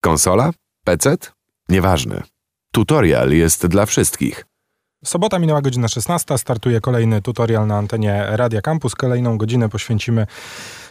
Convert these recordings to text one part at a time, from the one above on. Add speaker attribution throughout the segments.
Speaker 1: Konsola? PC? Nieważne. Tutorial jest dla wszystkich.
Speaker 2: Sobota minęła godzina 16, startuje kolejny tutorial na antenie Radia Campus. Kolejną godzinę poświęcimy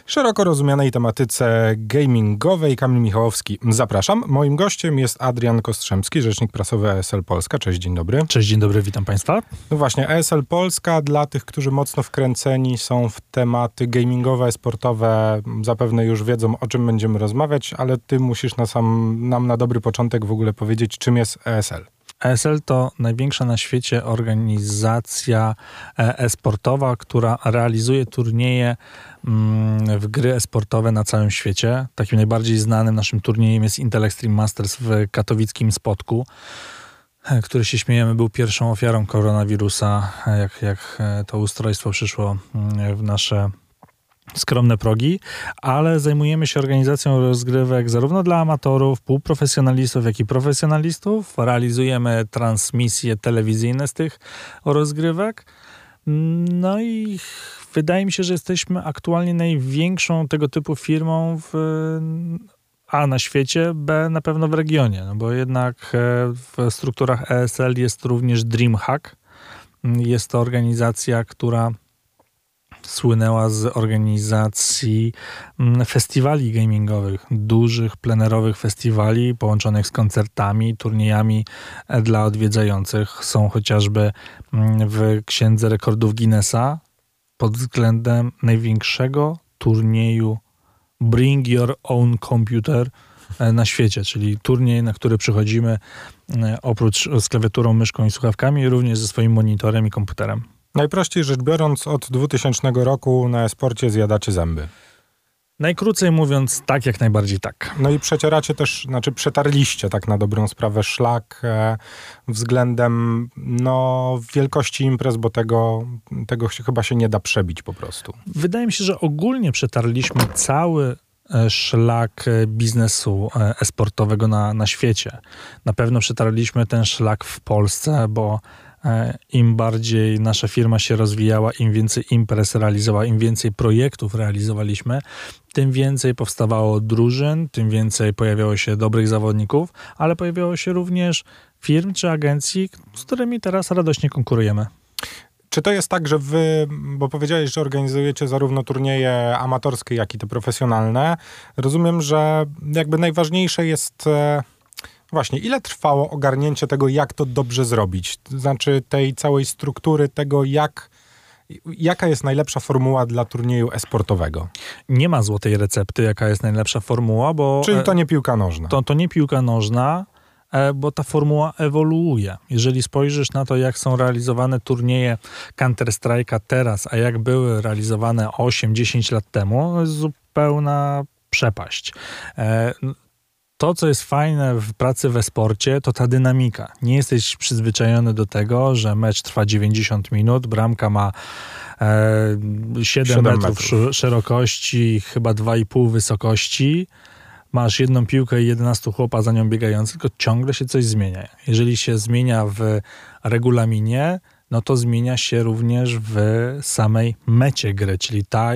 Speaker 2: szeroko rozumianej tematyce gamingowej. Kamil Michałowski, zapraszam. Moim gościem jest Adrian Kostrzemski, rzecznik prasowy ESL Polska. Cześć, dzień dobry.
Speaker 3: Cześć, dzień dobry, witam Państwa.
Speaker 2: No właśnie, ESL Polska dla tych, którzy mocno wkręceni są w tematy gamingowe, sportowe, zapewne już wiedzą, o czym będziemy rozmawiać, ale ty musisz na sam, nam na dobry początek w ogóle powiedzieć, czym jest ESL.
Speaker 3: ESL to największa na świecie organizacja e, e-sportowa, która realizuje turnieje mm, w gry e-sportowe na całym świecie. Takim najbardziej znanym naszym turniejem jest Intel Extreme Masters w katowickim Spotku e, który się śmiejemy, był pierwszą ofiarą koronawirusa, e, jak, jak to ustrojstwo przyszło mm, w nasze skromne progi, ale zajmujemy się organizacją rozgrywek zarówno dla amatorów, półprofesjonalistów, jak i profesjonalistów. Realizujemy transmisje telewizyjne z tych rozgrywek. No i wydaje mi się, że jesteśmy aktualnie największą tego typu firmą w a na świecie, B na pewno w regionie, no bo jednak e, w strukturach ESL jest również DreamHack. Jest to organizacja, która słynęła z organizacji mm, festiwali gamingowych, dużych, plenerowych festiwali połączonych z koncertami, turniejami e, dla odwiedzających. Są chociażby mm, w Księdze Rekordów Guinnessa pod względem największego turnieju Bring Your Own Computer e, na świecie, czyli turniej, na który przychodzimy e, oprócz z klawiaturą, myszką i słuchawkami, również ze swoim monitorem i komputerem.
Speaker 2: Najprościej rzecz biorąc, od 2000 roku na esporcie zjadacie zęby.
Speaker 3: Najkrócej mówiąc, tak jak najbardziej tak.
Speaker 2: No i przecieracie też, znaczy przetarliście tak na dobrą sprawę szlak e, względem no, wielkości imprez, bo tego, tego się, chyba się nie da przebić po prostu.
Speaker 3: Wydaje mi się, że ogólnie przetarliśmy cały e, szlak e, biznesu e, esportowego na, na świecie. Na pewno przetarliśmy ten szlak w Polsce, bo im bardziej nasza firma się rozwijała, im więcej imprez realizowała, im więcej projektów realizowaliśmy, tym więcej powstawało drużyn, tym więcej pojawiało się dobrych zawodników, ale pojawiało się również firm czy agencji, z którymi teraz radośnie konkurujemy.
Speaker 2: Czy to jest tak, że wy, bo powiedziałeś, że organizujecie zarówno turnieje amatorskie, jak i te profesjonalne. Rozumiem, że jakby najważniejsze jest e, Właśnie, ile trwało ogarnięcie tego, jak to dobrze zrobić? To znaczy tej całej struktury, tego jak Jaka jest najlepsza formuła dla turnieju esportowego?
Speaker 3: Nie ma złotej recepty, jaka jest najlepsza formuła, bo.
Speaker 2: Czyli to nie piłka nożna.
Speaker 3: To, to nie piłka nożna, e, bo ta formuła ewoluuje. Jeżeli spojrzysz na to, jak są realizowane turnieje Counter-Strike'a teraz, a jak były realizowane 8-10 lat temu, to jest zupełna przepaść. To, co jest fajne w pracy we sporcie, to ta dynamika. Nie jesteś przyzwyczajony do tego, że mecz trwa 90 minut, bramka ma e, 7, 7 metrów, metrów szerokości, chyba 2,5 wysokości. Masz jedną piłkę i 11 chłopa za nią biegających, tylko ciągle się coś zmienia. Jeżeli się zmienia w regulaminie, no to zmienia się również w samej mecie gry, czyli ta,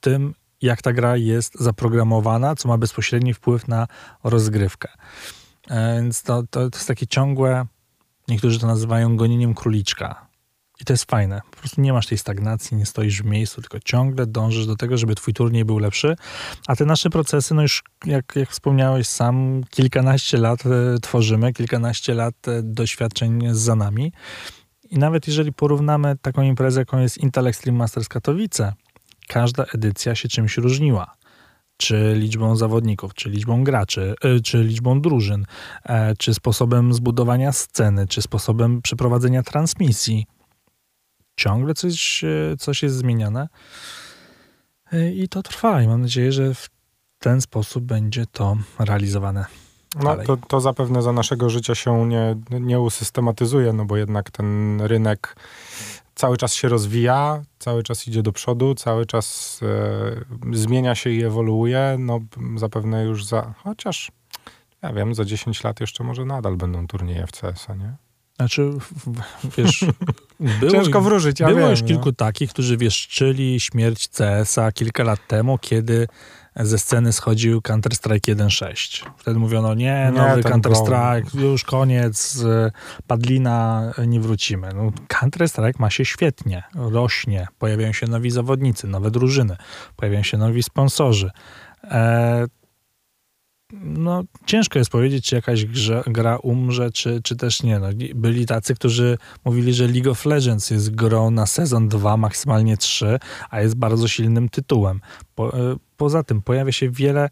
Speaker 3: tym, jak ta gra jest zaprogramowana, co ma bezpośredni wpływ na rozgrywkę. E, więc to, to, to jest takie ciągłe, niektórzy to nazywają gonieniem króliczka. I to jest fajne. Po prostu nie masz tej stagnacji, nie stoisz w miejscu, tylko ciągle dążysz do tego, żeby twój turniej był lepszy. A te nasze procesy, no już jak, jak wspomniałeś sam, kilkanaście lat e, tworzymy, kilkanaście lat e, doświadczeń za nami. I nawet jeżeli porównamy taką imprezę, jaką jest Intel Extreme Masters Katowice, każda edycja się czymś różniła. Czy liczbą zawodników, czy liczbą graczy, e, czy liczbą drużyn, e, czy sposobem zbudowania sceny, czy sposobem przeprowadzenia transmisji. Ciągle coś, e, coś jest zmieniane i to trwa. I mam nadzieję, że w ten sposób będzie to realizowane.
Speaker 2: No, to, to zapewne za naszego życia się nie, nie usystematyzuje, no bo jednak ten rynek cały czas się rozwija, cały czas idzie do przodu, cały czas e, zmienia się i ewoluuje. No zapewne już za, chociaż ja wiem, za 10 lat jeszcze może nadal będą turnieje w CS-a, nie?
Speaker 3: Znaczy, wiesz, było,
Speaker 2: Ciężko wróżyć, ja
Speaker 3: Było
Speaker 2: wiem,
Speaker 3: już
Speaker 2: no.
Speaker 3: kilku takich, którzy wieszczyli śmierć CS-a kilka lat temu, kiedy ze sceny schodził Counter-Strike 1.6. Wtedy mówiono, nie,
Speaker 2: Nie,
Speaker 3: nowy Counter-Strike, już koniec, e, padlina, e, nie wrócimy. No, Counter-Strike ma się świetnie, rośnie, pojawiają się nowi zawodnicy, nowe drużyny, pojawiają się nowi sponsorzy. E, no, ciężko jest powiedzieć, czy jakaś grze, gra umrze, czy, czy też nie. No, byli tacy, którzy mówili, że League of Legends jest grą na sezon 2, maksymalnie 3, a jest bardzo silnym tytułem. Po, e, poza tym pojawia się wiele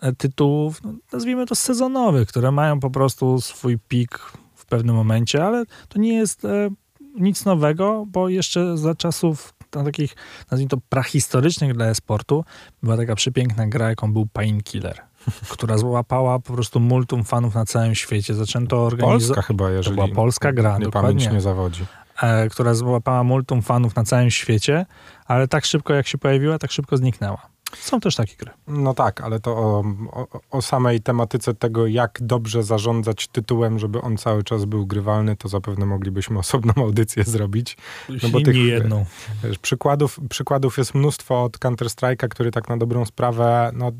Speaker 3: e, tytułów, no, nazwijmy to sezonowych, które mają po prostu swój pik w pewnym momencie, ale to nie jest e, nic nowego, bo jeszcze za czasów tam takich, nazwijmy to prahistorycznych dla e-sportu, była taka przepiękna gra, jaką był Painkiller, która złapała po prostu multum fanów na całym świecie. Zaczęto organizować...
Speaker 2: Polska chyba, jeżeli
Speaker 3: była polska gra,
Speaker 2: nie
Speaker 3: dokładnie.
Speaker 2: pamięć nie zawodzi.
Speaker 3: e, która złapała multum fanów na całym świecie, ale tak szybko jak się pojawiła, tak szybko zniknęła. Są też takie gry.
Speaker 2: No tak, ale to o, o, o samej tematyce tego, jak dobrze zarządzać tytułem, żeby on cały czas był grywalny, to zapewne moglibyśmy osobną audycję zrobić. No bo tych-
Speaker 3: nie jedną.
Speaker 2: Wiesz, przykładów, przykładów jest mnóstwo od Counter-Strike'a, który tak na dobrą sprawę no,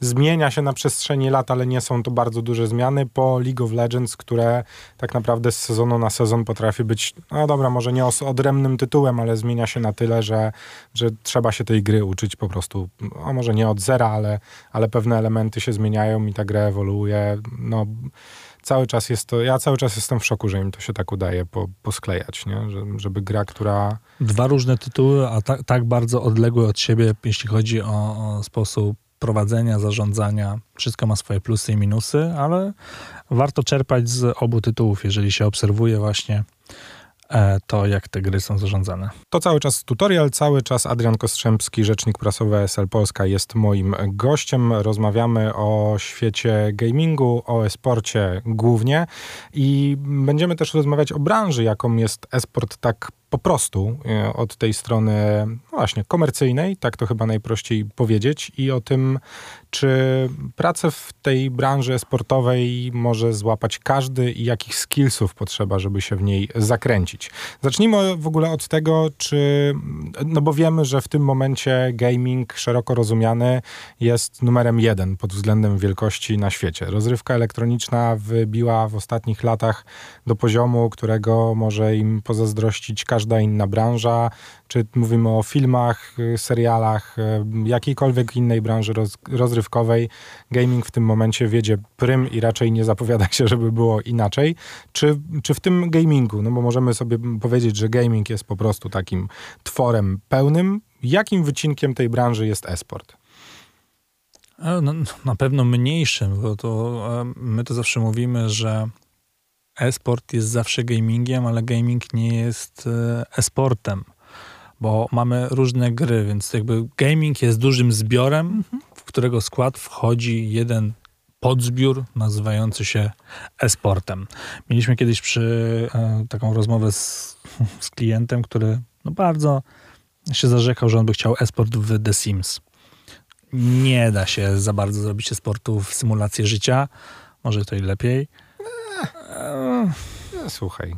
Speaker 2: zmienia się na przestrzeni lat, ale nie są to bardzo duże zmiany, po League of Legends, które tak naprawdę z sezonu na sezon potrafi być, no dobra, może nie odrębnym tytułem, ale zmienia się na tyle, że, że trzeba się tej gry uczyć po prostu, a może nie od zera, ale, ale pewne elementy się zmieniają i ta gra ewoluuje. No, cały czas jest to, ja cały czas jestem w szoku, że im to się tak udaje po, posklejać, nie? Że, żeby gra, która
Speaker 3: Dwa różne tytuły, a tak, tak bardzo odległe od siebie, jeśli chodzi o, o sposób prowadzenia, zarządzania. Wszystko ma swoje plusy i minusy, ale warto czerpać z obu tytułów, jeżeli się obserwuje właśnie to, jak te gry są zarządzane.
Speaker 2: To cały czas tutorial, cały czas Adrian Kostrzębski, rzecznik prasowy ESL Polska jest moim gościem. Rozmawiamy o świecie gamingu, o e-sporcie głównie i będziemy też rozmawiać o branży, jaką jest e-sport tak po prostu e, od tej strony no właśnie komercyjnej, tak to chyba najprościej powiedzieć i o tym, czy pracę w tej branży sportowej może złapać każdy i jakich skillsów potrzeba, żeby się w niej zakręcić. Zacznijmy w ogóle od tego, czy, no bo wiemy, że w tym momencie gaming szeroko rozumiany jest numerem jeden pod względem wielkości na świecie. Rozrywka elektroniczna wybiła w ostatnich latach do poziomu, którego może im pozazdrościć każda inna branża, czy mówimy o filmach, y, serialach, y, jakiejkolwiek innej branży roz, rozrywkowej. Gaming w tym momencie wiedzie prym i raczej nie zapowiada się, żeby było inaczej. Czy, czy w tym gamingu, no bo możemy sobie powiedzieć, że gaming jest po prostu takim tworem pełnym, jakim wycinkiem tej branży jest e-sport?
Speaker 3: E, No, na pewno mniejszym, bo to e, my to zawsze mówimy, że e-sport jest zawsze gamingiem, ale gaming nie jest e, e-sportem, bo mamy różne gry, więc jakby gaming jest dużym zbiorem, w którego skład wchodzi jeden podzbiór nazywający się e-sportem. Mieliśmy kiedyś przy e, taką rozmowę z, z klientem, który no bardzo się zarzekał, że on by chciał e-sport w The Sims nie da się za bardzo zrobić sportu w symulację życia. Może to i lepiej. Eee,
Speaker 2: No, słuchaj,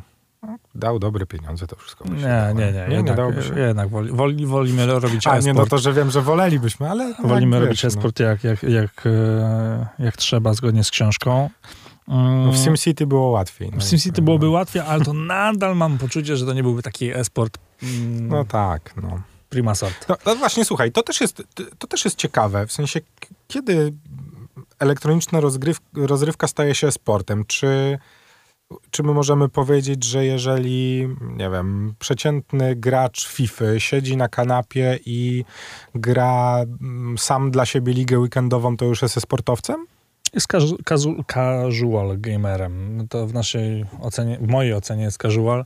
Speaker 2: dał dobre pieniądze, to wszystko by się
Speaker 3: Nie, nie, nie.
Speaker 2: nie
Speaker 3: Jednak,
Speaker 2: dałoby się.
Speaker 3: jednak woli, woli, wolimy robić
Speaker 2: A nie, no
Speaker 3: e-sport.
Speaker 2: to, że wiem, że wolelibyśmy, ale...
Speaker 3: Wolimy robić
Speaker 2: wiesz, no.
Speaker 3: e-sport jak, jak, jak, e, jak trzeba, zgodnie z książką. Mm,
Speaker 2: No, w SimCity było łatwiej. no
Speaker 3: w SimCity byłoby łatwiej, ale to nadal mam poczucie, że to nie byłby taki e-sport mm,
Speaker 2: No tak, no.
Speaker 3: prima sort.
Speaker 2: No, no właśnie, słuchaj, to też, jest, to też jest ciekawe, w sensie, kiedy elektroniczna rozgryw, rozrywka staje się sportem, czy, czy my możemy powiedzieć, że jeżeli, nie wiem, przeciętny gracz FIFA siedzi na kanapie i gra mm, sam dla siebie ligę weekendową, to już jest sportowcem?
Speaker 3: Jest casu, casu, casual gamerem. To w naszej ocenie, w mojej ocenie jest casual.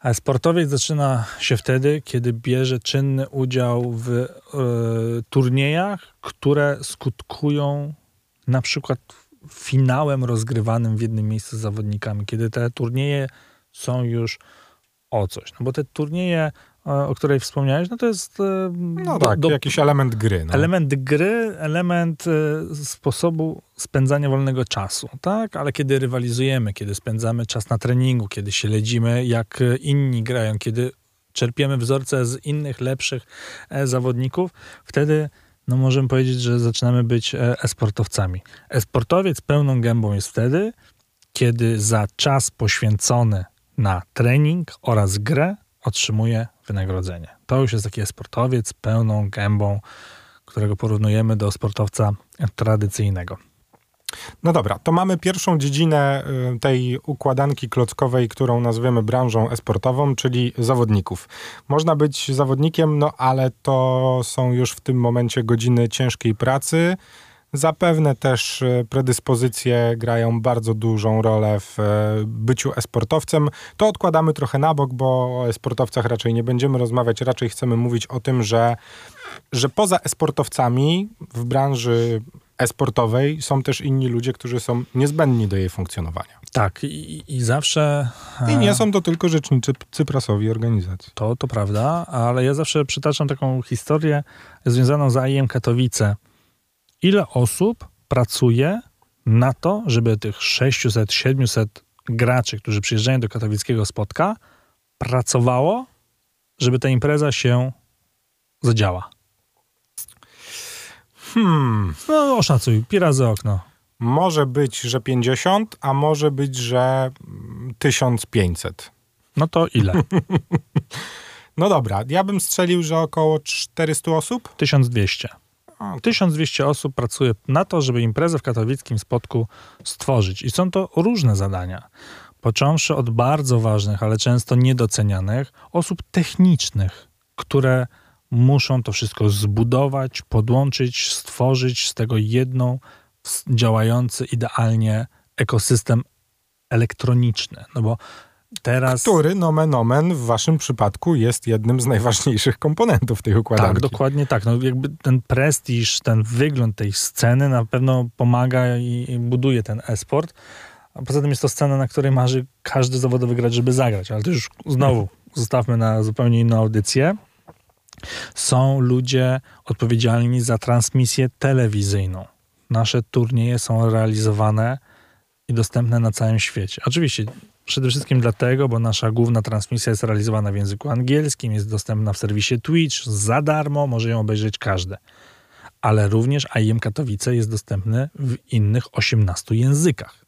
Speaker 3: A sportowiec zaczyna się wtedy, kiedy bierze czynny udział w e, turniejach, które skutkują na przykład finałem rozgrywanym w jednym miejscu z zawodnikami. Kiedy te turnieje są już o coś. No bo te turnieje, o której wspomniałeś, no to jest... E,
Speaker 2: no do, tak, do, jakiś element gry. No.
Speaker 3: Element gry, element e, sposobu spędzania wolnego czasu, tak? Ale kiedy rywalizujemy, kiedy spędzamy czas na treningu, kiedy śledzimy, jak inni grają, kiedy czerpiemy wzorce z innych, lepszych e, zawodników, wtedy no możemy powiedzieć, że zaczynamy być e-sportowcami. E-sportowiec pełną gębą jest wtedy, kiedy za czas poświęcony na trening oraz grę otrzymuje wynagrodzenie. To już jest taki sportowiec pełną gębą, którego porównujemy do sportowca tradycyjnego.
Speaker 2: No dobra, to mamy pierwszą dziedzinę y, tej układanki klockowej, którą nazwiemy branżą esportową, czyli zawodników. Można być zawodnikiem, no ale to są już w tym momencie godziny ciężkiej pracy, Zapewne też e, predyspozycje grają bardzo dużą rolę w e, byciu esportowcem. To odkładamy trochę na bok, bo o esportowcach raczej nie będziemy rozmawiać, raczej chcemy mówić o tym, że, że poza esportowcami w branży esportowej są też inni ludzie, którzy są niezbędni do jej funkcjonowania.
Speaker 3: Tak, i, i zawsze.
Speaker 2: I nie są to tylko rzecznicy prasowi organizacji.
Speaker 3: To, to prawda, ale ja zawsze przytaczam taką historię związaną z AIM Katowice ile osób pracuje na to, żeby tych 600-700 graczy, którzy przyjeżdżają do katowickiego spotka, pracowało, żeby ta impreza się zadziała?
Speaker 2: Hmm.
Speaker 3: No, oszacuj, pi razy okno.
Speaker 2: Może być, że 50, a może być, że 1500.
Speaker 3: No to ile?
Speaker 2: no dobra, ja bym strzelił, że około 400 osób?
Speaker 3: 1200. 1200 osób pracuje na to, żeby imprezę w katowickim spotku stworzyć. I są to różne zadania. Począwszy od bardzo ważnych, ale często niedocenianych, osób technicznych, które muszą to wszystko zbudować, podłączyć, stworzyć z tego jedną działający idealnie ekosystem elektroniczny. No bo Teraz...
Speaker 2: Który, nomen omen, w waszym przypadku jest jednym z najważniejszych komponentów tej układanki.
Speaker 3: Tak, dokładnie tak. No jakby ten prestiż, ten wygląd tej sceny na pewno pomaga i, buduje ten esport. A poza tym jest to scena, na której marzy każdy zawodowy gracz, żeby zagrać. Ale to już znowu zostawmy na zupełnie inną audycję. Są ludzie odpowiedzialni za transmisję telewizyjną. Nasze turnieje są realizowane i dostępne na całym świecie. Oczywiście Przede wszystkim dlatego, bo nasza główna transmisja jest realizowana w języku angielskim, jest dostępna w serwisie Twitch za darmo, może ją obejrzeć każdy. Ale również AIM Katowice jest dostępny w innych 18 językach.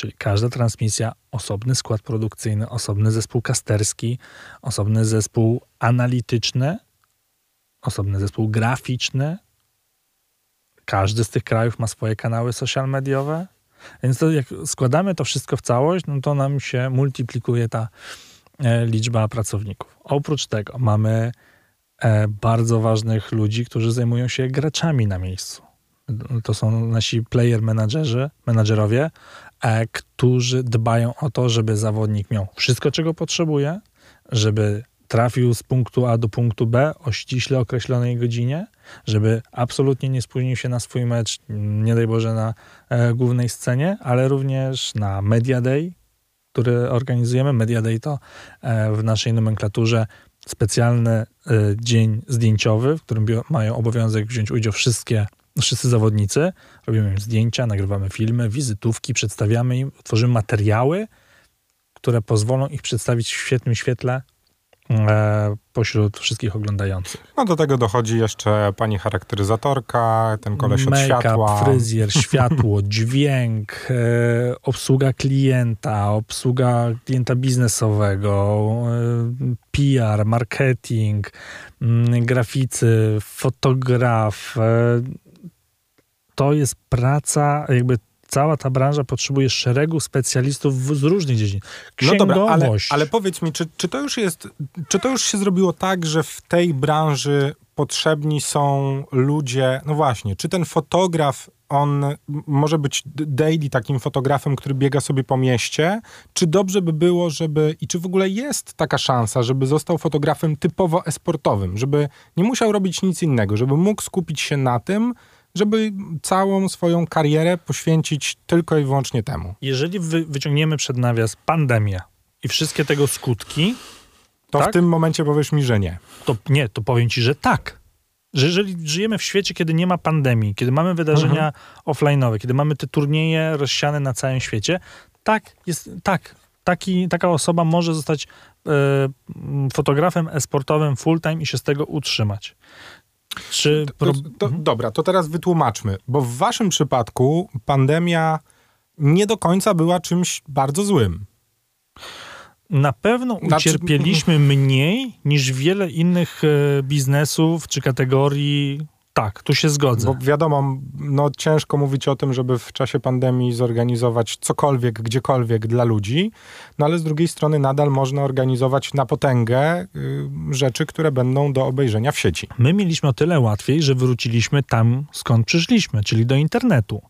Speaker 3: Czyli każda transmisja, osobny skład produkcyjny, osobny zespół kasterski, osobny zespół analityczny, osobny zespół graficzny. Każdy z tych krajów ma swoje kanały social mediowe, więc to jak składamy to wszystko w całość, no to nam się multiplikuje ta e, liczba pracowników. Oprócz tego mamy e, bardzo ważnych ludzi, którzy zajmują się graczami na miejscu. To są nasi player menadżerzy, menadżerowie, którzy dbają o to, żeby zawodnik miał wszystko, czego potrzebuje, żeby trafił z punktu A do punktu B o ściśle określonej godzinie, żeby absolutnie nie spóźnił się na swój mecz, nie daj Boże na e, głównej scenie, ale również na Media Day, który organizujemy. Media Day to e, w naszej nomenklaturze specjalny e, dzień zdjęciowy, w którym mają obowiązek wziąć udział wszystkie, wszyscy zawodnicy. Robimy im zdjęcia, nagrywamy filmy, wizytówki, przedstawiamy im, tworzymy materiały, które pozwolą ich przedstawić w świetnym świetle E, pośród wszystkich oglądających.
Speaker 2: No do tego dochodzi jeszcze pani charakteryzatorka, ten koleś od światła.
Speaker 3: fryzjer, światło, dźwięk, e, obsługa klienta, obsługa klienta biznesowego, e, PR, marketing, mm, graficy, fotograf. E, to jest praca, jakby cała ta branża potrzebuje szeregu specjalistów z różnych dziedzin.
Speaker 2: No dobra, ale, ale powiedz mi, czy, czy, to już jest, czy to już się zrobiło tak, że w tej branży potrzebni są ludzie, no właśnie, czy ten fotograf on może być daily takim fotografem, który biega sobie po mieście, czy dobrze by było, żeby, i czy w ogóle jest taka szansa, żeby został fotografem typowo esportowym, żeby nie musiał robić nic innego, żeby mógł skupić się na tym, żeby całą swoją karierę poświęcić tylko i wyłącznie temu.
Speaker 3: Jeżeli wy, wyciągniemy przed nawias pandemię, i wszystkie tego skutki,
Speaker 2: To
Speaker 3: Tak?
Speaker 2: w tym momencie powiesz mi, że nie.
Speaker 3: to nie, to powiem ci, że tak. Że jeżeli żyjemy w świecie, kiedy nie ma pandemii, kiedy mamy wydarzenia
Speaker 2: Mhm.
Speaker 3: offline'owe, kiedy mamy te turnieje rozsiane na całym świecie, tak, jest, tak, taki, taka osoba może zostać m, fotografem esportowym full-time i się z tego utrzymać. Czy
Speaker 2: To,
Speaker 3: pro...
Speaker 2: to,
Speaker 3: Mhm.
Speaker 2: Dobra, to teraz wytłumaczmy, bo w waszym przypadku pandemia nie do końca była czymś bardzo złym.
Speaker 3: Na pewno
Speaker 2: Znaczy-
Speaker 3: ucierpieliśmy mniej niż wiele innych e, biznesów czy kategorii. Tak, tu się zgodzę.
Speaker 2: Bo wiadomo, no ciężko mówić o tym, żeby w czasie pandemii zorganizować cokolwiek, gdziekolwiek dla ludzi, no ale z drugiej strony nadal można organizować na potęgę y, rzeczy, które będą do obejrzenia w sieci.
Speaker 3: My mieliśmy o tyle łatwiej, że wróciliśmy tam, skąd przyszliśmy, czyli do internetu.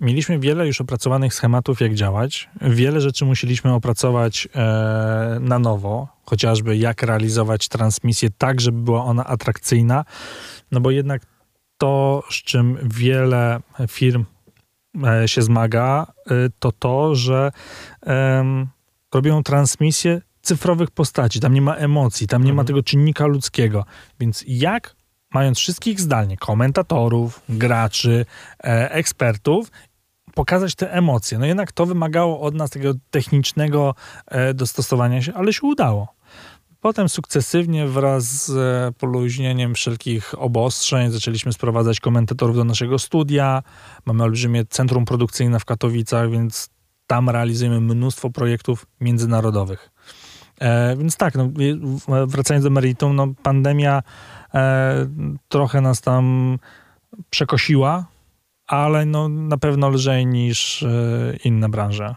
Speaker 3: Mieliśmy wiele już opracowanych schematów, jak działać. Wiele rzeczy musieliśmy opracować e, na nowo, chociażby jak realizować transmisję tak, żeby była ona atrakcyjna, no bo jednak to, z czym wiele firm e, się zmaga, e, to to, że em, robią transmisję cyfrowych postaci. Tam nie ma emocji, tam nie ma
Speaker 2: Mhm.
Speaker 3: tego czynnika ludzkiego. Więc jak, mając wszystkich zdalnie, komentatorów, graczy, e, ekspertów, pokazać te emocje? No jednak to wymagało od nas takiego technicznego e, dostosowania się, ale się udało. Potem sukcesywnie wraz z e, poluźnieniem wszelkich obostrzeń zaczęliśmy sprowadzać komentatorów do naszego studia. Mamy olbrzymie centrum produkcyjne w Katowicach, więc tam realizujemy mnóstwo projektów międzynarodowych. E, więc tak, no, wracając do meritum, no, pandemia e, trochę nas tam przekosiła, ale no, na pewno lżej niż e, inne branże.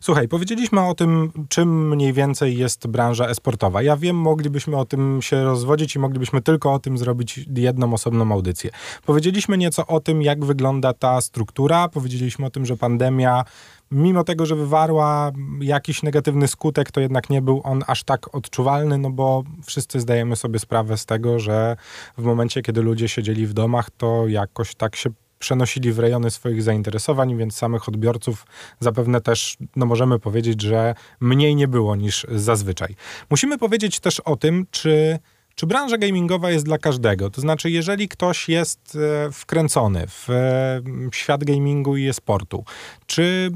Speaker 2: Słuchaj, powiedzieliśmy o tym, czym mniej więcej jest branża esportowa. Ja wiem, moglibyśmy o tym się rozwodzić i moglibyśmy tylko o tym zrobić jedną osobną audycję. Powiedzieliśmy nieco o tym, jak wygląda ta struktura. Powiedzieliśmy o tym, że pandemia, mimo tego, że wywarła jakiś negatywny skutek, to jednak nie był on aż tak odczuwalny, no bo wszyscy zdajemy sobie sprawę z tego, że w momencie, kiedy ludzie siedzieli w domach, to jakoś tak się przenosili w rejony swoich zainteresowań, więc samych odbiorców zapewne też, no możemy powiedzieć, że mniej nie było niż zazwyczaj. Musimy powiedzieć też o tym, czy, czy branża gamingowa jest dla każdego. To znaczy, jeżeli ktoś jest e, wkręcony w e, świat gamingu i e-sportu, czy,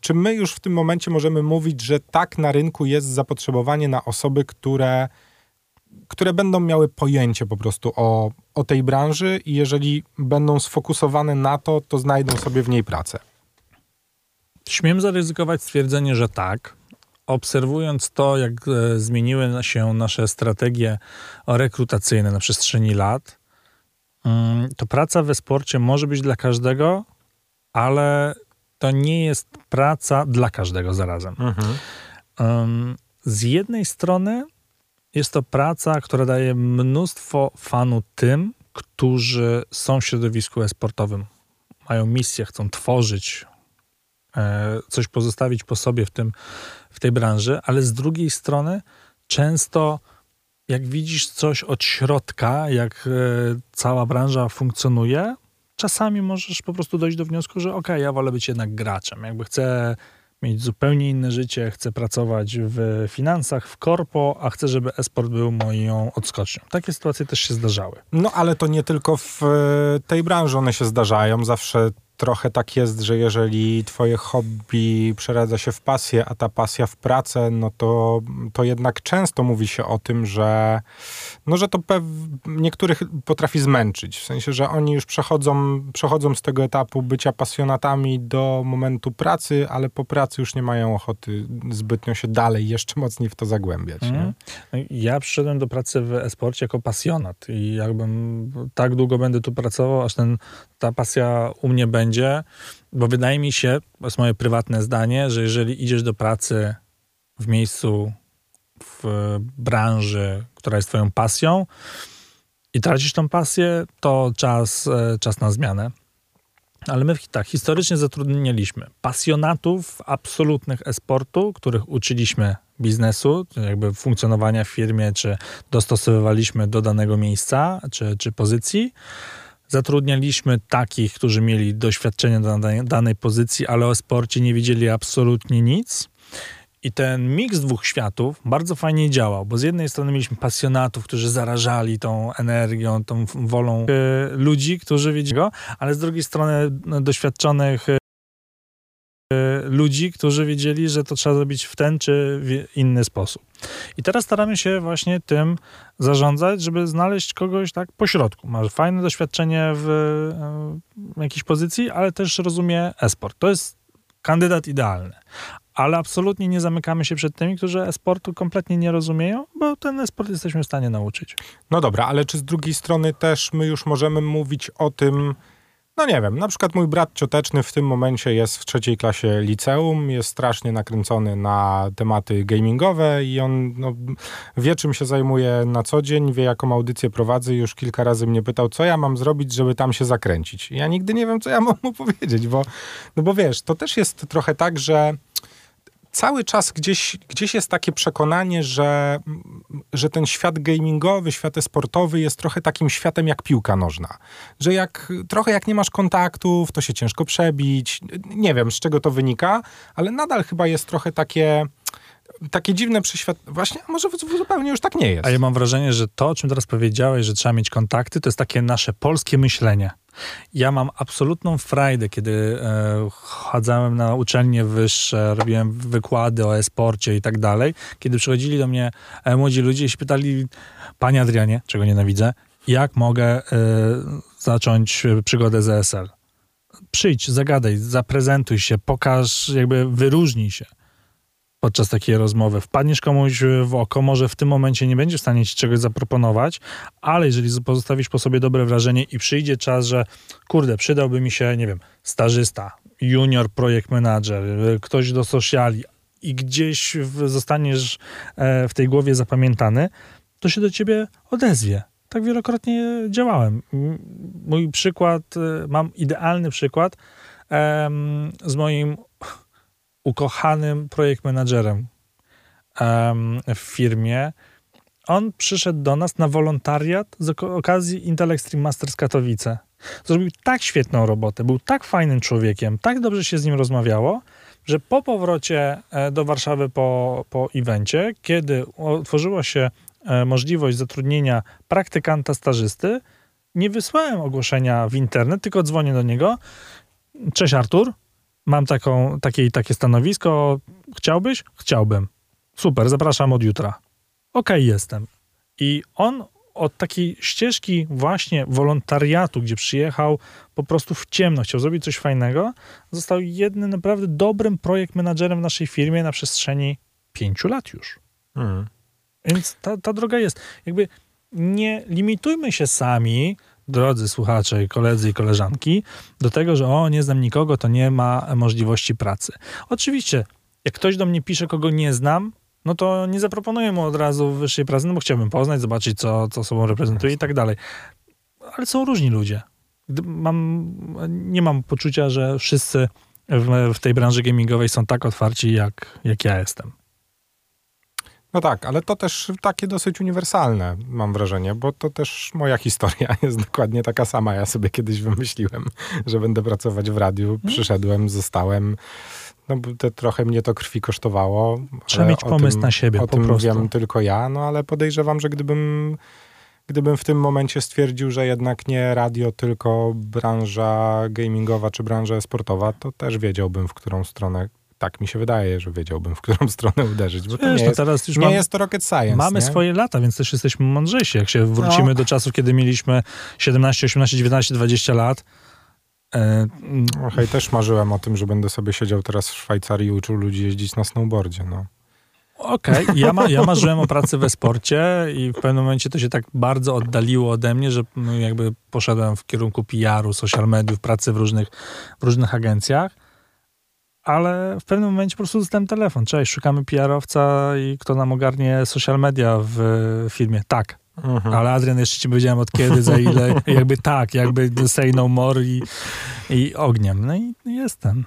Speaker 2: czy my już w tym momencie możemy mówić, że tak na rynku jest zapotrzebowanie na osoby, które które będą miały pojęcie po prostu o, o tej branży i jeżeli będą sfokusowane na to, to znajdą sobie w niej pracę.
Speaker 3: Śmiem zaryzykować stwierdzenie, że tak. Obserwując to, jak e, zmieniły się nasze strategie rekrutacyjne na przestrzeni lat, mm, to praca we sporcie może być dla każdego, ale to nie jest praca dla każdego zarazem. Ym, Z jednej strony jest to praca, która daje mnóstwo fanu tym, którzy są w środowisku e-sportowym. Mają misję, chcą tworzyć, e, coś pozostawić po sobie w, tym, w tej branży, ale z drugiej strony często jak widzisz coś od środka, jak e, cała branża funkcjonuje, czasami możesz po prostu dojść do wniosku, że okej, ja wolę być jednak graczem. Jakby chcę mieć zupełnie inne życie, chcę pracować w finansach, w korpo, a chcę, żeby esport był moją odskocznią. Takie sytuacje też się zdarzały.
Speaker 2: No ale to nie tylko w e, tej branży one się zdarzają. Zawsze trochę tak jest, że jeżeli twoje hobby przeradza się w pasję, a ta pasja w pracę, no to, to jednak często mówi się o tym, że no, że to niektórych potrafi zmęczyć. W sensie, że oni już przechodzą, przechodzą z tego etapu bycia pasjonatami do momentu pracy, ale po pracy już nie mają ochoty zbytnio się dalej, jeszcze mocniej w to zagłębiać.
Speaker 3: i Ja przyszedłem do pracy w esporcie jako pasjonat i jakbym tak długo będę tu pracował, aż ten, ta pasja u mnie będzie, bo wydaje mi się, to jest moje prywatne zdanie, że jeżeli idziesz do pracy w miejscu, w branży, która jest twoją pasją i tracisz tą pasję, to czas, e, czas na zmianę. Ale my tak, historycznie zatrudnialiśmy pasjonatów absolutnych esportu, których uczyliśmy biznesu, jakby funkcjonowania w firmie, czy dostosowywaliśmy do danego miejsca, czy, czy pozycji. Zatrudnialiśmy takich, którzy mieli doświadczenie do danej, danej pozycji, ale o sporcie nie wiedzieli absolutnie nic. I ten miks dwóch światów bardzo fajnie działał, bo z jednej strony mieliśmy pasjonatów, którzy zarażali tą energią, tą wolą e, ludzi, którzy wiedzieli go, ale z drugiej strony no, doświadczonych e, ludzi, którzy wiedzieli, że to trzeba zrobić w ten czy w inny sposób. I teraz staramy się właśnie tym zarządzać, żeby znaleźć kogoś tak po środku. Ma fajne doświadczenie w, w jakiejś pozycji, ale też rozumie esport. To jest kandydat idealny ale absolutnie nie zamykamy się przed tymi, którzy e-sportu kompletnie nie rozumieją, bo ten e-sport jesteśmy w stanie nauczyć.
Speaker 2: No dobra, ale czy z drugiej strony też my już możemy mówić o tym, no nie wiem, na przykład mój brat cioteczny w tym momencie jest w trzeciej klasie liceum, jest strasznie nakręcony na tematy gamingowe i on no, wie, czym się zajmuje na co dzień, wie, jaką audycję prowadzę i już kilka razy mnie pytał, co ja mam zrobić, żeby tam się zakręcić. I ja nigdy nie wiem, co ja mam mu powiedzieć, bo, no bo wiesz, to też jest trochę tak, że cały czas gdzieś, gdzieś jest takie przekonanie, że, że ten świat gamingowy, świat sportowy jest trochę takim światem jak piłka nożna. Że jak trochę jak nie masz kontaktów, to się ciężko przebić. Nie wiem, z czego to wynika, ale nadal chyba jest trochę takie takie dziwne przeświadczenie. Właśnie, a może zupełnie już tak nie jest.
Speaker 3: A ja mam wrażenie, że to, o czym teraz powiedziałeś, że trzeba mieć kontakty, to jest takie nasze polskie myślenie. Ja mam absolutną frajdę, kiedy e, chadzałem na uczelnie wyższe, robiłem wykłady o e-sporcie i tak dalej, kiedy przychodzili do mnie e, młodzi ludzie i się pytali, panie Adrianie, czego nienawidzę, jak mogę e, zacząć przygodę z ESL? Przyjdź, zagadaj, zaprezentuj się, pokaż, jakby wyróżnij się podczas takiej rozmowy. Wpadniesz komuś w oko, może w tym momencie nie będzie w stanie ci czegoś zaproponować, ale jeżeli pozostawisz po sobie dobre wrażenie i przyjdzie czas, że kurde, przydałby mi się, nie wiem, stażysta, junior projekt manager, ktoś do sociali i gdzieś zostaniesz e, w tej głowie zapamiętany, to się do ciebie odezwie. Tak wielokrotnie działałem. Mój przykład, e, mam idealny przykład z moim ukochanym projekt menadżerem w firmie. On przyszedł do nas na wolontariat z okazji Intel Extreme Masters Katowice. Zrobił tak świetną robotę, był tak fajnym człowiekiem, tak dobrze się z nim rozmawiało, że po powrocie e, do Warszawy po, po evencie, kiedy otworzyła się e, możliwość zatrudnienia praktykanta stażysty, nie wysłałem ogłoszenia w internet, tylko dzwonię do niego. Cześć Artur, mam taką, takie takie stanowisko, chciałbyś? Chciałbym. Super, zapraszam od jutra. Okej, okay, jestem. I on od takiej ścieżki właśnie wolontariatu, gdzie przyjechał po prostu w ciemno, chciał zrobić coś fajnego, został jednym naprawdę dobrym projekt menadżerem w naszej firmie na przestrzeni pięciu lat już. Hmm. Więc ta, ta droga jest. Jakby nie limitujmy się sami drodzy słuchacze, koledzy i koleżanki, do tego, że o, nie znam nikogo, to nie ma możliwości pracy. Oczywiście, jak ktoś do mnie pisze, kogo nie znam, no to nie zaproponuję mu od razu wyższej pracy, no bo chciałbym poznać, zobaczyć, co, co sobą reprezentuje i tak dalej. Ale są różni ludzie. Mam, nie mam poczucia, że wszyscy w, w tej branży gamingowej są tak otwarci, jak, jak ja jestem.
Speaker 2: No tak, ale to też takie dosyć uniwersalne, mam wrażenie, bo to też moja historia jest dokładnie taka sama. Ja sobie kiedyś wymyśliłem, że będę pracować w radiu. Mhm. Przyszedłem, zostałem. No, te, trochę mnie to krwi kosztowało.
Speaker 3: Trzeba mieć pomysł tym, na siebie,
Speaker 2: O
Speaker 3: po
Speaker 2: tym
Speaker 3: prostu.
Speaker 2: wiem tylko ja, no ale podejrzewam, że gdybym gdybym w tym momencie stwierdził, że jednak nie radio, tylko branża gamingowa czy branża sportowa, to też wiedziałbym, w którą stronę tak mi się wydaje, że wiedziałbym, w którą stronę uderzyć, bo to Wiesz, nie, jest, teraz już nie mam, jest to rocket science.
Speaker 3: Mamy
Speaker 2: nie?
Speaker 3: swoje lata, więc też jesteśmy mądrzejsi. Jak się wrócimy no. do czasów, kiedy mieliśmy 17, 18, 19, 20 lat,
Speaker 2: e, Hej, też marzyłem o tym, że będę sobie siedział teraz w Szwajcarii i uczył ludzi jeździć na snowboardzie, no.
Speaker 3: Okej, okay. ja, ma, ja marzyłem o pracy we sporcie i w pewnym momencie to się tak bardzo oddaliło ode mnie, że no, jakby poszedłem w kierunku PR-u, social mediów, pracy w różnych, w różnych agencjach ale w pewnym momencie po prostu dostałem telefon. Cześć, szukamy PR-owca i kto nam ogarnie social media w firmie. Tak. Mhm. Ale Adrian, jeszcze ci powiedziałem od kiedy, za ile, jakby tak, jakby say no more i, i ogniem. No i jestem.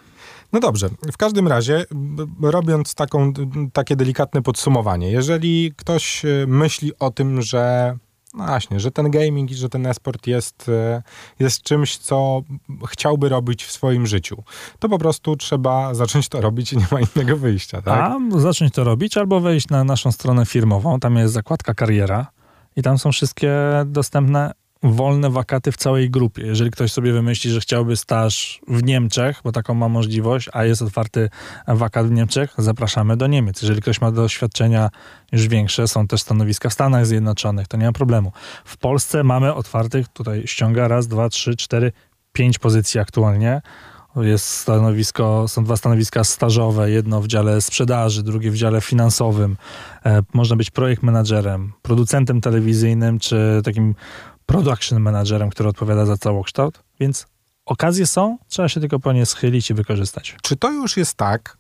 Speaker 2: No dobrze, w każdym razie, robiąc taką, takie delikatne podsumowanie, jeżeli ktoś e, myśli o tym, że No właśnie, że ten gaming i że ten esport jest, e, jest czymś, co chciałby robić w swoim życiu. To po prostu trzeba zacząć to robić i nie ma innego wyjścia, tak?
Speaker 3: A zacząć to robić albo wejść na naszą stronę firmową, tam jest zakładka kariera i tam są wszystkie dostępne wolne wakaty w całej grupie. Jeżeli ktoś sobie wymyśli, że chciałby staż w Niemczech, bo taką ma możliwość, a jest otwarty wakat w Niemczech, zapraszamy do Niemiec. Jeżeli ktoś ma doświadczenia już większe, są też stanowiska w Stanach Zjednoczonych, to nie ma problemu. W Polsce mamy otwartych, tutaj ściąga raz, dwa, trzy, cztery, pięć pozycji aktualnie. Jest stanowisko, są dwa stanowiska stażowe, jedno w dziale sprzedaży, drugie w dziale finansowym. E, można być projekt menadżerem, producentem telewizyjnym, czy takim production managerem, który odpowiada za całokształt, więc okazje są, trzeba się tylko po nie schylić i wykorzystać.
Speaker 2: Czy to już jest tak,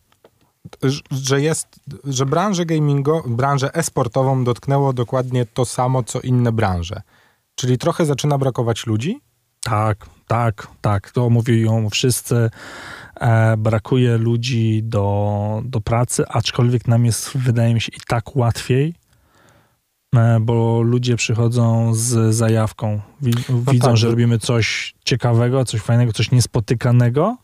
Speaker 2: że jest, że branżę gamingo, branżę esportową dotknęło dokładnie to samo, co inne branże? Czyli trochę zaczyna brakować ludzi?
Speaker 3: Tak, tak, tak. To mówią wszyscy. E, brakuje ludzi do, do pracy, aczkolwiek nam jest, wydaje mi się, i tak łatwiej, bo ludzie przychodzą z zajawką. No widzą, tak, że robimy coś ciekawego, coś fajnego, coś niespotykanego.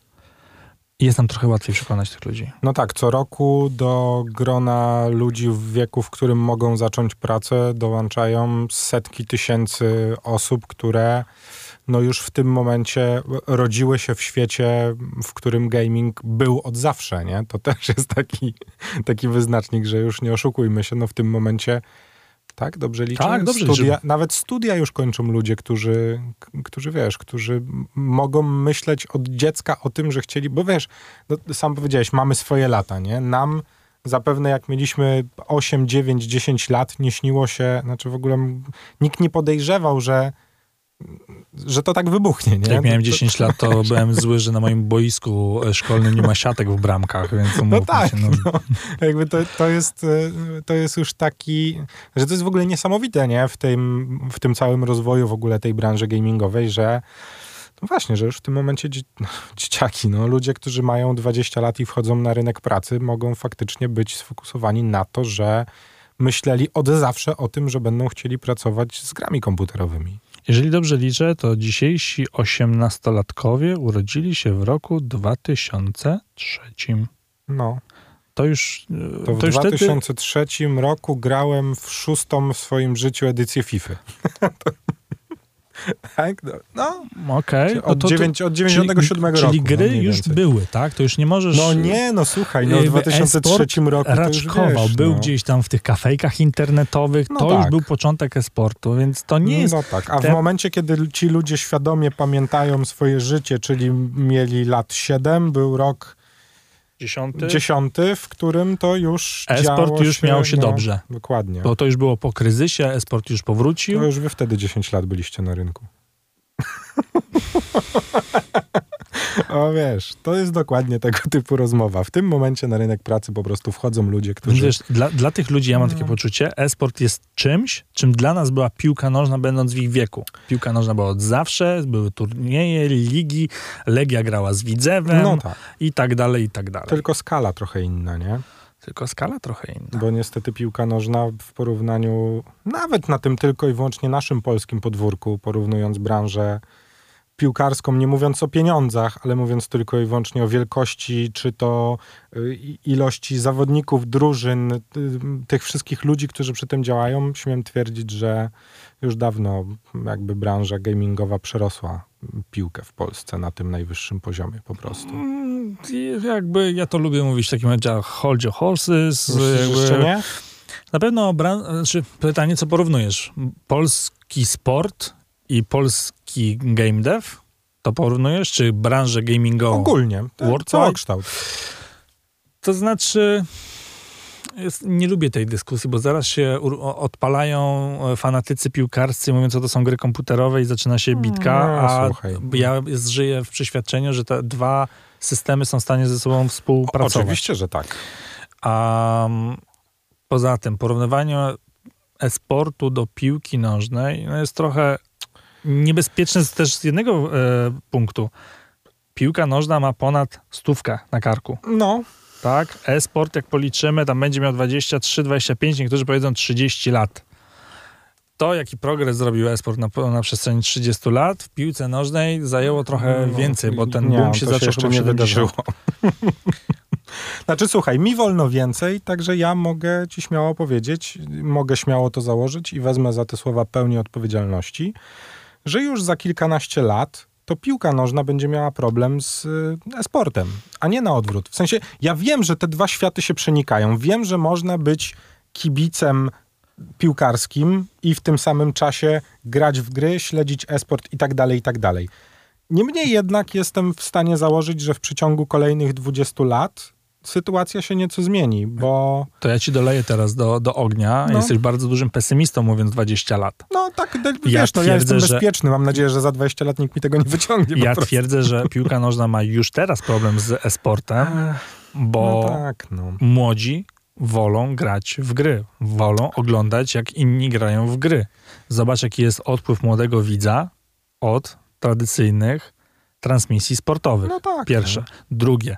Speaker 3: I jest nam trochę łatwiej przekonać tych ludzi.
Speaker 2: No tak, co roku do grona ludzi w wieku, w którym mogą zacząć pracę, dołączają setki tysięcy osób, które no już w tym momencie rodziły się w świecie, w którym gaming był od zawsze, nie? To też jest taki, taki wyznacznik, że już nie oszukujmy się, no w tym momencie tak? Dobrze liczę?
Speaker 3: Tak, dobrze
Speaker 2: studia. Nawet studia już kończą ludzie, którzy, którzy, wiesz, którzy mogą myśleć od dziecka o tym, że chcieli, bo wiesz, no, sam powiedziałeś, mamy swoje lata, nie? Nam zapewne jak mieliśmy 8, 9, 10 lat, nie śniło się, znaczy w ogóle nikt nie podejrzewał, że że to tak wybuchnie, nie?
Speaker 3: Jak miałem 10 lat, to byłem zły, że na moim boisku szkolnym nie ma siatek w bramkach, więc
Speaker 2: No tak, się, no. No, jakby to, to, jest, e, to jest już taki, że to jest w ogóle niesamowite, nie? W tym, w tym całym rozwoju w ogóle tej branży gamingowej, że no właśnie, że już w tym momencie dzie dzieciaki, no, ludzie, którzy mają 20 lat i wchodzą na rynek pracy, mogą faktycznie być sfokusowani na to, że myśleli od zawsze o tym, że będą chcieli pracować z grami komputerowymi.
Speaker 3: Jeżeli dobrze liczę, to dzisiejsi osiemnastolatkowie urodzili się w roku 2003.
Speaker 2: No.
Speaker 3: To już.
Speaker 2: To w to 2003 wtedy... roku grałem w szóstą w swoim życiu edycję FIFA. tak? No. no.
Speaker 3: Okej.
Speaker 2: Okay. Od, no od 97
Speaker 3: czyli,
Speaker 2: roku.
Speaker 3: Czyli gry no, już były, tak? To już nie możesz...
Speaker 2: No nie, no słuchaj, no w 2003 roku
Speaker 3: raczkował,
Speaker 2: wiesz,
Speaker 3: był
Speaker 2: no.
Speaker 3: gdzieś tam w tych kafejkach internetowych, no to tak. już był początek esportu, więc to nie jest...
Speaker 2: No tak, a w momencie, kiedy ci ludzie świadomie pamiętają swoje życie, czyli mieli lat 7, był rok
Speaker 3: Dziesiąty.
Speaker 2: Dziesiąty, w którym to już
Speaker 3: Esport już
Speaker 2: się,
Speaker 3: miał się dobrze.
Speaker 2: Dokładnie.
Speaker 3: Bo to już było po kryzysie, esport już powrócił.
Speaker 2: To już wy wtedy 10 lat byliście na rynku. Wiesz, to jest dokładnie tego typu rozmowa. W tym momencie na rynek pracy po prostu wchodzą ludzie, którzy...
Speaker 3: Wiesz, dla, dla tych ludzi ja mam takie no. poczucie, e-sport jest czymś, czym dla nas była piłka nożna będąc w ich wieku. Piłka nożna była od zawsze, były turnieje, ligi, Legia grała z Widzewem no tak. i tak dalej, i tak dalej.
Speaker 2: Tylko skala trochę inna, nie?
Speaker 3: Tylko skala trochę inna.
Speaker 2: Bo niestety piłka nożna w porównaniu, nawet na tym tylko i wyłącznie naszym polskim podwórku, porównując branżę piłkarską, nie mówiąc o pieniądzach, ale mówiąc tylko i wyłącznie o wielkości, czy to y, ilości zawodników, drużyn, y, tych wszystkich ludzi, którzy przy tym działają, śmiem twierdzić, że już dawno jakby branża gamingowa przerosła piłkę w Polsce na tym najwyższym poziomie po prostu. Mm,
Speaker 3: jakby ja to lubię mówić w takim razie hold your horses.
Speaker 2: Jeszcze nie?
Speaker 3: Na pewno znaczy pytanie, co porównujesz? Polski sport i polski game dev? To porównujesz? Czy branżę gamingową?
Speaker 2: Ogólnie. Cały kształt.
Speaker 3: To znaczy... Jest, nie lubię tej dyskusji, bo zaraz się odpalają e, fanatycy piłkarscy, mówiąc, że to są gry komputerowe i zaczyna się bitka, no, a słuchaj. ja żyję w przeświadczeniu, że te dwa systemy są w stanie ze sobą współpracować.
Speaker 2: Oczywiście, że tak.
Speaker 3: A poza tym, porównywanie e-sportu do piłki nożnej no jest trochę niebezpieczne też z jednego e, punktu. Piłka nożna ma ponad stówkę na karku.
Speaker 2: No.
Speaker 3: Tak? E-sport, jak policzymy, tam będzie miał 23, 25, niektórzy powiedzą 30 lat. to, jaki progres zrobił esport na, na przestrzeni 30 lat, w piłce nożnej zajęło trochę
Speaker 2: No,
Speaker 3: więcej, bo ten
Speaker 2: nie,
Speaker 3: boom się
Speaker 2: to
Speaker 3: zaczął
Speaker 2: jeszcze
Speaker 3: chyba
Speaker 2: nie
Speaker 3: 70.
Speaker 2: wydarzyło. Znaczy, słuchaj, mi wolno więcej, także ja mogę ci śmiało powiedzieć, mogę śmiało to założyć i wezmę za te słowa pełni odpowiedzialności, że już za kilkanaście lat to piłka nożna będzie miała problem z e-sportem, a nie na odwrót. W sensie, ja wiem, że te dwa światy się przenikają. Wiem, że można być kibicem piłkarskim i w tym samym czasie grać w gry, śledzić e-sport i tak dalej, i tak dalej. Niemniej jednak jestem w stanie założyć, że w przeciągu kolejnych 20 lat sytuacja się nieco zmieni, bo
Speaker 3: To ja ci doleję teraz do, do ognia.
Speaker 2: No.
Speaker 3: Jesteś bardzo dużym pesymistą, mówiąc 20 lat.
Speaker 2: no tak, de-
Speaker 3: Ja
Speaker 2: wiesz, no, ja
Speaker 3: twierdzę,
Speaker 2: jestem
Speaker 3: że-
Speaker 2: bezpieczny. Mam nadzieję, że za 20 lat nikt mi tego nie wyciągnie.
Speaker 3: Ja twierdzę, że piłka nożna ma już teraz problem z e-sportem, bo
Speaker 2: No tak, no.
Speaker 3: młodzi wolą grać w gry, wolą oglądać, jak inni grają w gry. Zobacz, jaki jest odpływ młodego widza od tradycyjnych transmisji sportowych.
Speaker 2: No tak.
Speaker 3: Pierwsze.
Speaker 2: No.
Speaker 3: Drugie.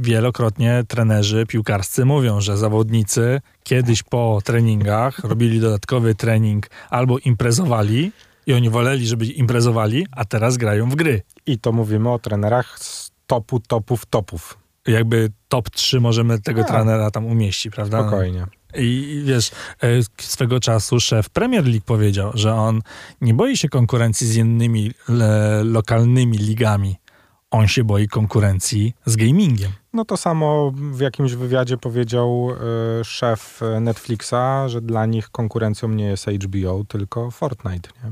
Speaker 3: Wielokrotnie trenerzy piłkarscy mówią, że zawodnicy kiedyś po treningach robili dodatkowy trening albo imprezowali i oni woleli, żeby imprezowali, a teraz grają w gry.
Speaker 2: I to mówimy o trenerach z topu, topów, topów.
Speaker 3: Jakby top 3 możemy tego trenera tam umieścić, prawda?
Speaker 2: Spokojnie.
Speaker 3: I i wiesz, e, swego czasu szef Premier League powiedział, że on nie boi się konkurencji z innymi le, lokalnymi ligami. On się boi konkurencji z gamingiem.
Speaker 2: No to samo w jakimś wywiadzie powiedział y, szef Netflixa, że dla nich konkurencją nie jest HBO, tylko Fortnite, nie?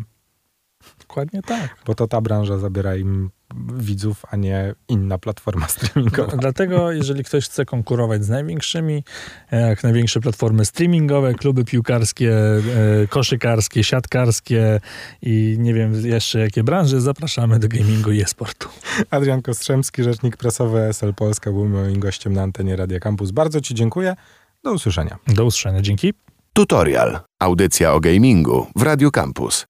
Speaker 3: Dokładnie tak.
Speaker 2: Bo to ta branża zabiera im widzów, a nie inna platforma streamingowa.
Speaker 3: Dlatego, jeżeli ktoś chce konkurować z największymi, jak największe platformy streamingowe, kluby piłkarskie, e, koszykarskie, siatkarskie i nie wiem jeszcze jakie branże, zapraszamy do gamingu i e-sportu.
Speaker 2: Adrian Kostrzemski, rzecznik prasowy SL Polska, był moim gościem na antenie Radia Campus. Bardzo Ci dziękuję. Do usłyszenia.
Speaker 3: Do usłyszenia. Dzięki.
Speaker 1: Tutorial. Audycja o gamingu w Radio Campus.